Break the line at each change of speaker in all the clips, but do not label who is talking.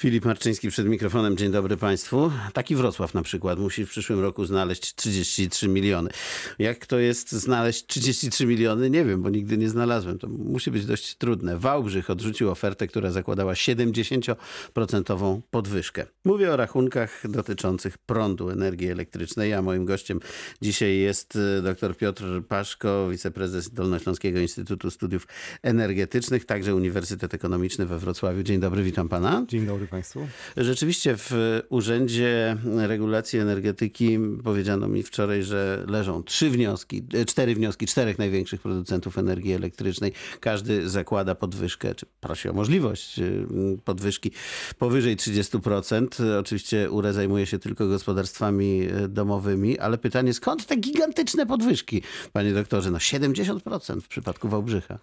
Filip Marczyński przed mikrofonem. Dzień dobry Państwu. Taki Wrocław na przykład musi w przyszłym roku znaleźć 33 miliony. Jak to jest znaleźć 33 miliony? Nie wiem, bo nigdy nie znalazłem. To musi być dość trudne. Wałbrzych odrzucił ofertę, która zakładała 70% podwyżkę. Mówię o rachunkach dotyczących prądu, energii elektrycznej. A moim gościem dzisiaj jest e, dr Piotr Paszko, wiceprezes Dolnośląskiego Instytutu Studiów Energetycznych, także Uniwersytet Ekonomiczny we Wrocławiu. Dzień dobry, witam pana.
Dzień dobry Państwu.
Rzeczywiście w Urzędzie Regulacji Energetyki powiedziano mi wczoraj, że leżą trzy wnioski, e, cztery wnioski czterech największych producentów energii elektrycznej. Każdy zakłada podwyżkę, czy prosi o możliwość e, podwyżki powyżej 30%. Oczywiście URE zajmuje się tylko gospodarstwami e, domowymi, ale pytanie, skąd te gigantyczne podwyżki, panie doktorze? No 70% w przypadku Wałbrzycha.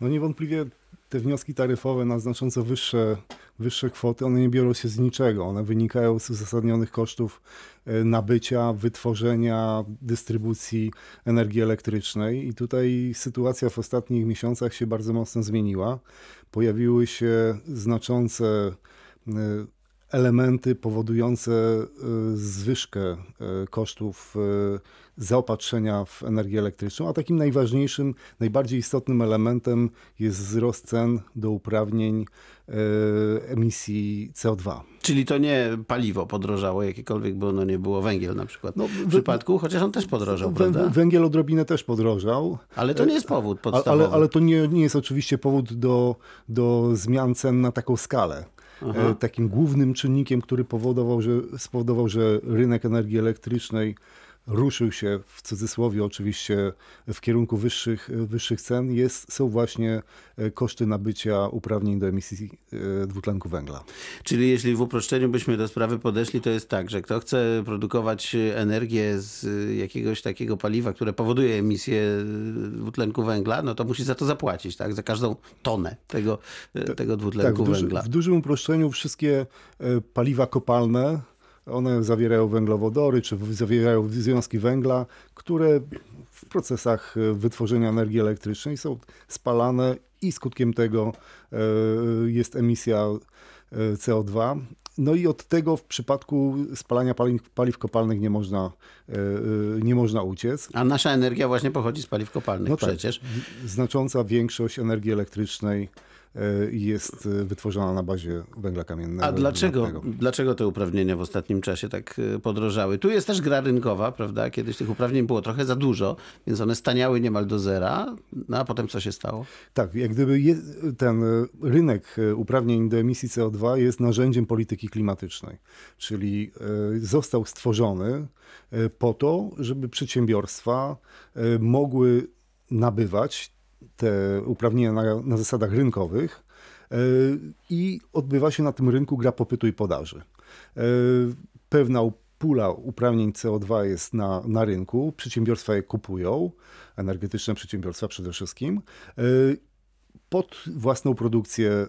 No niewątpliwie te wnioski taryfowe na znacząco wyższe, wyższe kwoty, one nie biorą się z niczego. One wynikają z uzasadnionych kosztów e, nabycia, wytworzenia, dystrybucji energii elektrycznej. I tutaj sytuacja w ostatnich miesiącach się bardzo mocno zmieniła. Pojawiły się znaczące e, elementy powodujące e, zwyżkę e, kosztów e, zaopatrzenia w energię elektryczną, a takim najważniejszym, najbardziej istotnym elementem jest wzrost cen do uprawnień emisji CO2.
Czyli to nie paliwo podrożało jakiekolwiek, bo ono nie było węgiel na przykład no, w przypadku, chociaż on też podrożał, prawda?
Węgiel odrobinę też podrożał.
Ale to nie jest powód podstawowy.
Ale, ale to nie, nie jest oczywiście powód do, do zmian cen na taką skalę. Aha. E, takim głównym czynnikiem, który powodował, że, spowodował, że rynek energii elektrycznej ruszył się w cudzysłowie oczywiście w kierunku wyższych, wyższych cen, jest, są właśnie e, koszty nabycia uprawnień do emisji e, dwutlenku węgla.
Czyli jeśli w uproszczeniu byśmy do sprawy podeszli, to jest tak, że kto chce produkować energię z jakiegoś takiego paliwa, które powoduje emisję dwutlenku węgla, no to musi za to zapłacić, tak? Za każdą tonę tego, tego dwutlenku
tak, w
węgla.
w dużym uproszczeniu wszystkie e, paliwa kopalne one zawierają węglowodory, czy zawierają związki węgla, które w procesach e, wytworzenia energii elektrycznej są spalane i skutkiem tego e, jest emisja e, CO2. No i od tego w przypadku spalania paliw, paliw kopalnych nie można, nie można uciec.
A nasza energia właśnie pochodzi z paliw kopalnych no tak. przecież. Tak,
znacząca większość energii elektrycznej jest e, wytworzona na bazie węgla kamiennego.
A dlaczego, dlaczego te uprawnienia w ostatnim czasie tak e, podrożały? Tu jest też gra rynkowa, prawda? Kiedyś tych uprawnień było trochę za dużo, więc one staniały niemal do zera, no a potem co się stało?
Tak, jak gdyby je, ten rynek uprawnień do emisji CO2 jest narzędziem polityki klimatycznej, czyli został stworzony po to, żeby przedsiębiorstwa mogły nabywać te uprawnienia na, na zasadach rynkowych e, i odbywa się na tym rynku gra popytu i podaży. E, pewna pula uprawnień CO2 jest na, na rynku, przedsiębiorstwa je kupują, energetyczne przedsiębiorstwa przede wszystkim, e, pod własną produkcję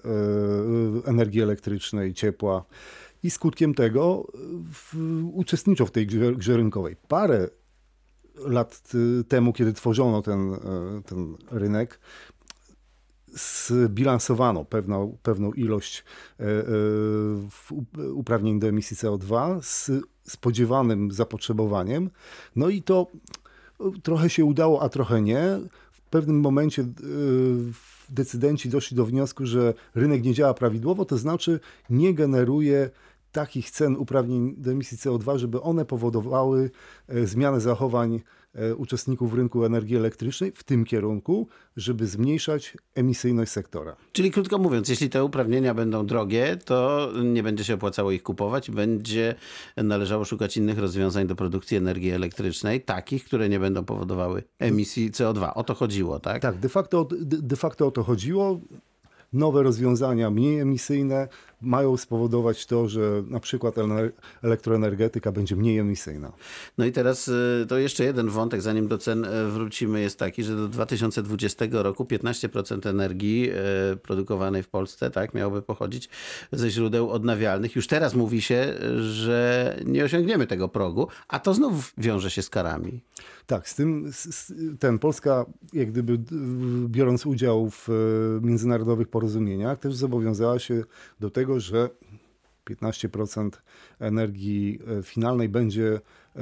energii elektrycznej, ciepła. I skutkiem tego w, uczestniczą w tej grze, grze rynkowej. Parę lat temu, kiedy tworzono ten, e, ten rynek, zbilansowano pewną, pewną ilość e, e, uprawnień do emisji CO2 z spodziewanym zapotrzebowaniem. No i to trochę się udało, a trochę nie. W pewnym momencie decydenci doszli do wniosku, że rynek nie działa prawidłowo, to znaczy nie generuje takich cen uprawnień do emisji CO2, żeby one powodowały e, zmianę zachowań e, uczestników rynku energii elektrycznej w tym kierunku, żeby zmniejszać emisyjność sektora.
Czyli krótko mówiąc, jeśli te uprawnienia będą drogie, to nie będzie się opłacało ich kupować, będzie należało szukać innych rozwiązań do produkcji energii elektrycznej, takich, które nie będą powodowały emisji CO2. O to chodziło, tak?
Tak, de facto, de facto o to chodziło nowe rozwiązania mniej emisyjne mają spowodować to, że na przykład elektroenergetyka będzie mniej emisyjna.
No i teraz y, to jeszcze jeden wątek, zanim do cen y, wrócimy, jest taki, że do 2020 roku 15% energii y, produkowanej w Polsce tak, miałoby pochodzić ze źródeł odnawialnych. Już teraz mówi się, że nie osiągniemy tego progu, a to znów wiąże się z karami.
Tak, z tym ten Polska, jak gdyby biorąc udział w międzynarodowych porozumieniach, też zobowiązała się do tego, że 15% energii e, finalnej będzie e,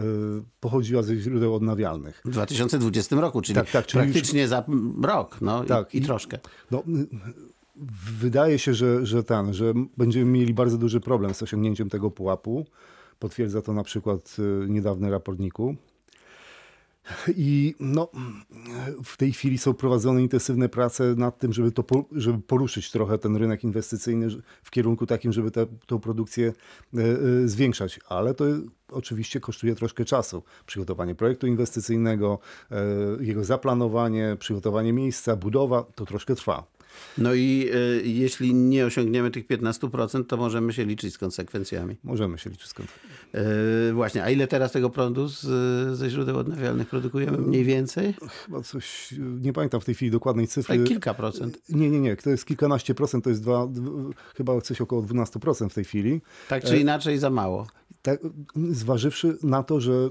pochodziła ze źródeł odnawialnych.
W 2020 roku, czyli,
Tak, tak, czyli już-
praktycznie za rok no,
Tak,
i, i troszkę.
No, wydaje się, że, że ten, że będziemy mieli bardzo duży problem z osiągnięciem tego pułapu. Potwierdza to na przykład y, niedawny raport NIK-u. I no, w tej chwili są prowadzone intensywne prace nad tym, żeby, to, żeby poruszyć trochę ten rynek inwestycyjny w kierunku takim, żeby tę produkcję e, e, zwiększać. Ale to oczywiście kosztuje troszkę czasu. Przygotowanie projektu inwestycyjnego, e, jego zaplanowanie, przygotowanie miejsca, budowa, to troszkę trwa.
No i y, jeśli nie osiągniemy tych 15%, to możemy się liczyć z konsekwencjami.
Możemy się liczyć skąd.
Y, właśnie, a ile teraz tego prądu z, ze źródeł odnawialnych produkujemy? Mniej więcej?
Chyba coś, nie pamiętam w tej chwili dokładnej cyfry.
Tak, kilka procent.
Nie, nie, nie, to jest kilkanaście procent, to jest dwa, dw- chyba coś około 12% w tej chwili.
Tak czy inaczej za mało.
Tak, zważywszy na to, że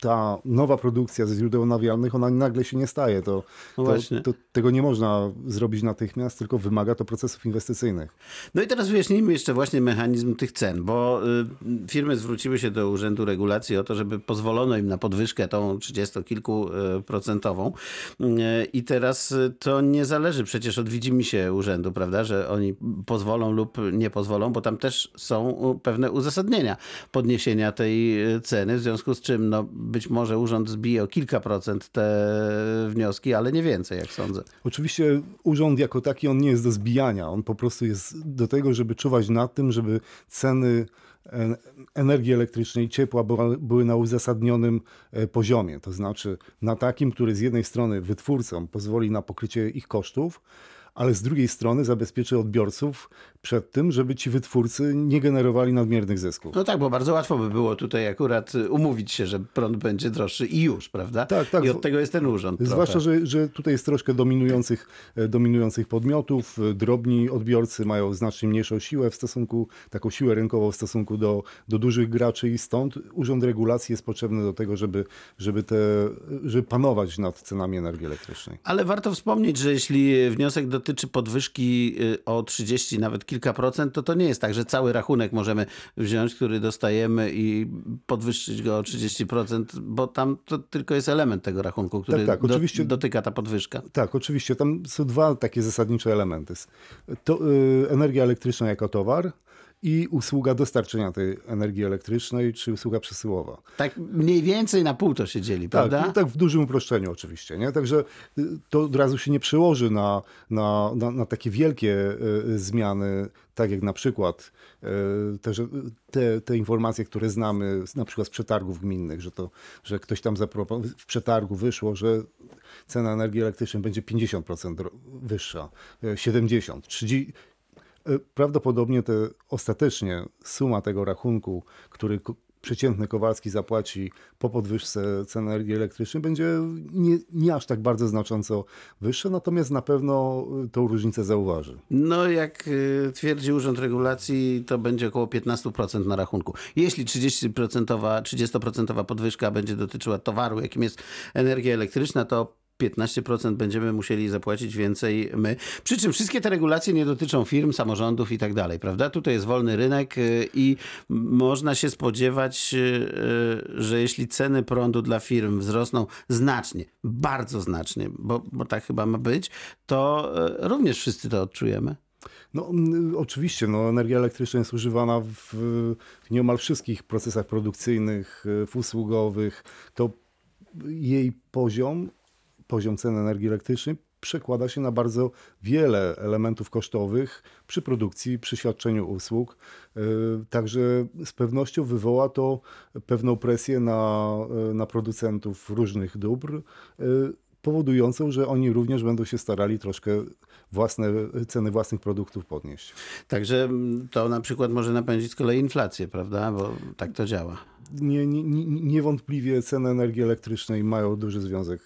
ta nowa produkcja ze źródeł odnawialnych, ona nagle się nie staje. To,
No
to, to, tego nie można zrobić natychmiast, tylko wymaga to procesów inwestycyjnych.
No i teraz wyjaśnijmy jeszcze właśnie mechanizm tych cen, bo y, firmy zwróciły się do Urzędu Regulacji o to, żeby pozwolono im na podwyżkę tą 30-kilkuprocentową. Y, I teraz y, to nie zależy przecież od widzimisię urzędu, prawda, że oni pozwolą lub nie pozwolą, bo tam też są pewne uzasadnienia podniesienia tej ceny, w związku z czym no, być może urząd zbije o kilka procent te wnioski, ale nie więcej, jak sądzę.
Oczywiście urząd jako taki, on nie jest do zbijania, on po prostu jest do tego, żeby czuwać nad tym, żeby ceny en- energii elektrycznej i ciepła były na uzasadnionym e, poziomie. To znaczy na takim, który z jednej strony wytwórcom pozwoli na pokrycie ich kosztów, ale z drugiej strony zabezpieczy odbiorców przed tym, żeby ci wytwórcy nie generowali nadmiernych zysków.
No tak, bo bardzo łatwo by było tutaj akurat y, umówić się, że prąd będzie droższy i już, prawda?
Tak, tak.
I od tego jest ten urząd.
Zwłaszcza, że, że tutaj jest troszkę dominujących, e, dominujących podmiotów. E, Drobni odbiorcy mają znacznie mniejszą siłę w stosunku, taką siłę rynkową w stosunku do, do dużych graczy i stąd Urząd Regulacji jest potrzebny do tego, żeby, żeby, te, żeby panować nad cenami energii elektrycznej.
Ale warto wspomnieć, że jeśli wniosek dotyczy podwyżki y, o 30, nawet kilka procent, to to nie jest tak, że cały rachunek możemy wziąć, który dostajemy i podwyższyć go o 30%, bo tam to tylko jest element tego rachunku, który
Tak, tak,
do, dotyka ta podwyżka.
Tak, oczywiście. Tam są dwa takie zasadnicze elementy. To, y, energia elektryczna jako towar i usługa dostarczenia tej energii elektrycznej, czy usługa przesyłowa.
Tak mniej więcej na pół to się dzieli,
Tak,
prawda?
no tak w dużym uproszczeniu oczywiście. Nie? Także y, to od razu się nie przełoży na, na, na, na takie wielkie y, zmiany, tak jak na przykład y, te, te, te informacje, które znamy na przykład z przetargów gminnych, że, to, że ktoś tam zaproponował, w przetargu wyszło, że cena energii elektrycznej będzie 50% dro- wyższa, y, 70%, 30%. Y, Prawdopodobnie te, ostatecznie suma tego rachunku, który przeciętny Kowalski zapłaci po podwyżce cen energii elektrycznej, będzie nie, nie aż tak bardzo znacząco wyższa, natomiast na pewno y, tą różnicę zauważy.
No, jak y, twierdzi Urząd Regulacji, to będzie około 15% na rachunku. Jeśli 30%, 30% podwyżka będzie dotyczyła towaru, jakim jest energia elektryczna, to 15% będziemy musieli zapłacić więcej my. Przy czym wszystkie te regulacje nie dotyczą firm, samorządów i tak dalej, prawda? Tutaj jest wolny rynek y, i można się spodziewać, y, y, że jeśli ceny prądu dla firm wzrosną znacznie, bardzo znacznie, bo, bo tak chyba ma być, to również wszyscy to odczujemy.
No, oczywiście, no, energia elektryczna jest używana w, w nieomal wszystkich procesach produkcyjnych, w usługowych. To jej poziom, poziom cen energii elektrycznej przekłada się na bardzo wiele elementów kosztowych przy produkcji, przy świadczeniu usług. Y, Także z pewnością wywoła to pewną presję na, y, na producentów różnych dóbr, y, powodującą, że oni również będą się starali troszkę własne ceny własnych produktów podnieść.
Także mm, to na przykład może napędzić z kolei inflację, prawda? Bo tak to działa.
Nie, nie, nie- niewątpliwie ceny energii elektrycznej mają duży związek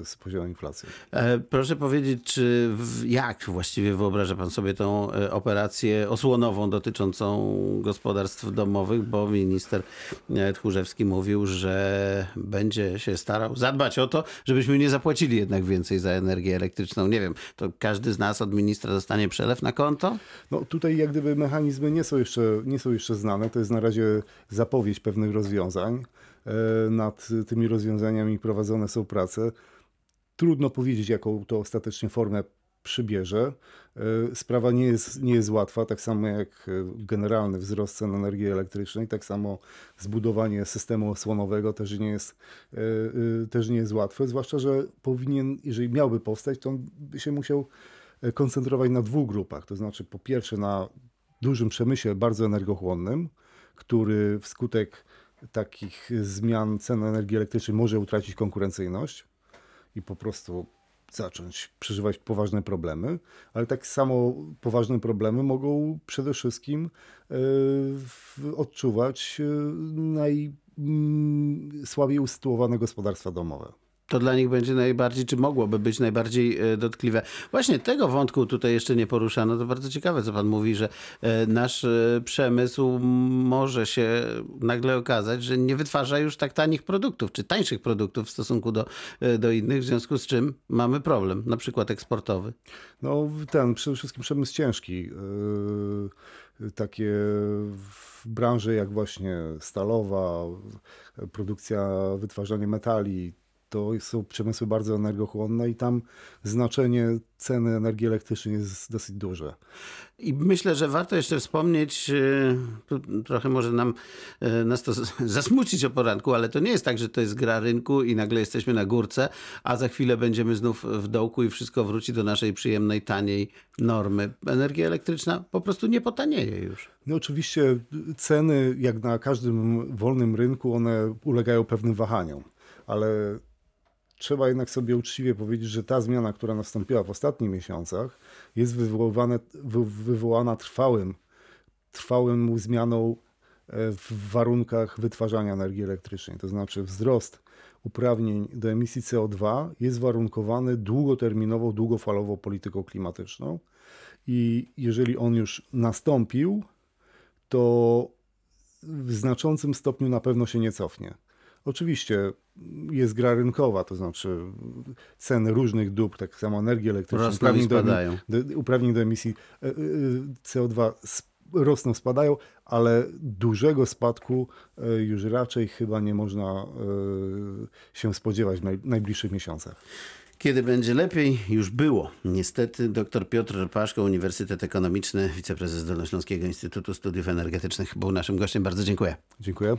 e, z poziomem inflacji.
E, Proszę powiedzieć, czy jak właściwie wyobraża pan sobie tą e, operację osłonową dotyczącą gospodarstw domowych, bo minister Tchórzewski mówił, że będzie się starał zadbać o to, żebyśmy nie zapłacili jednak więcej za energię elektryczną. Nie wiem, to każdy z nas od ministra dostanie przelew na konto?
No tutaj jak gdyby mechanizmy nie są jeszcze, nie są jeszcze znane. To jest na razie zapowiedź pewnych rozwiązań. E, Nad tymi rozwiązaniami prowadzone są prace. Trudno powiedzieć, jaką to ostatecznie formę przybierze. E, Sprawa nie jest, nie jest łatwa, tak samo jak e, generalny wzrost cen energii elektrycznej, tak samo zbudowanie systemu osłonowego też nie jest, też nie jest łatwe, zwłaszcza, że powinien, jeżeli miałby powstać, to on by się musiał koncentrować na dwóch grupach. To znaczy, po pierwsze, na dużym przemyśle bardzo energochłonnym, który wskutek takich zmian cen energii elektrycznej może utracić konkurencyjność i po prostu zacząć przeżywać poważne problemy, ale tak samo poważne problemy mogą przede wszystkim e, odczuwać e, najsłabiej usytuowane gospodarstwa domowe.
To dla nich będzie najbardziej, czy mogłoby być najbardziej e, dotkliwe. Właśnie tego wątku tutaj jeszcze nie poruszano. To bardzo ciekawe, co pan mówi, że e, nasz e, przemysł może się nagle okazać, że nie wytwarza już tak tanich produktów, czy tańszych produktów w stosunku do, do innych, w związku z czym mamy problem, na przykład eksportowy.
No ten przede wszystkim przemysł ciężki. Takie w branży jak właśnie stalowa, produkcja, wytwarzanie metali, to są przemysły bardzo energochłonne i tam znaczenie ceny energii elektrycznej jest dosyć duże.
I myślę, że warto jeszcze wspomnieć, tu trochę może nam e, nas to zasmucić o poranku, ale to nie jest tak, że to jest gra rynku i nagle jesteśmy na górce, a za chwilę będziemy znów w dołku i wszystko wróci do naszej przyjemnej, taniej normy. Energia elektryczna po prostu nie potanieje już.
No oczywiście ceny, jak na każdym wolnym rynku, one ulegają pewnym wahaniom, ale trzeba jednak sobie uczciwie powiedzieć, że ta zmiana, która nastąpiła w ostatnich miesiącach, jest wywoływane, wy, wywołana trwałym, trwałym zmianą e, w warunkach wytwarzania energii elektrycznej. To znaczy wzrost uprawnień do emisji CO2 jest warunkowany długoterminową, długofalową polityką klimatyczną. I jeżeli on już nastąpił, to w znaczącym stopniu na pewno się nie cofnie. Oczywiście jest gra rynkowa, to znaczy ceny różnych dóbr, tak samo energii elektrycznej, uprawnień do, uprawnień do emisji e, e, CO2 sp- rosną, spadają, ale dużego spadku e, już raczej chyba nie można się spodziewać w naj, najbliższych miesiącach.
Kiedy będzie lepiej? Już było. Niestety dr Piotr Paszko, Uniwersytet Ekonomiczny, wiceprezes Dolnośląskiego Instytutu Studiów Energetycznych był naszym gościem. Bardzo dziękuję.
Dziękuję.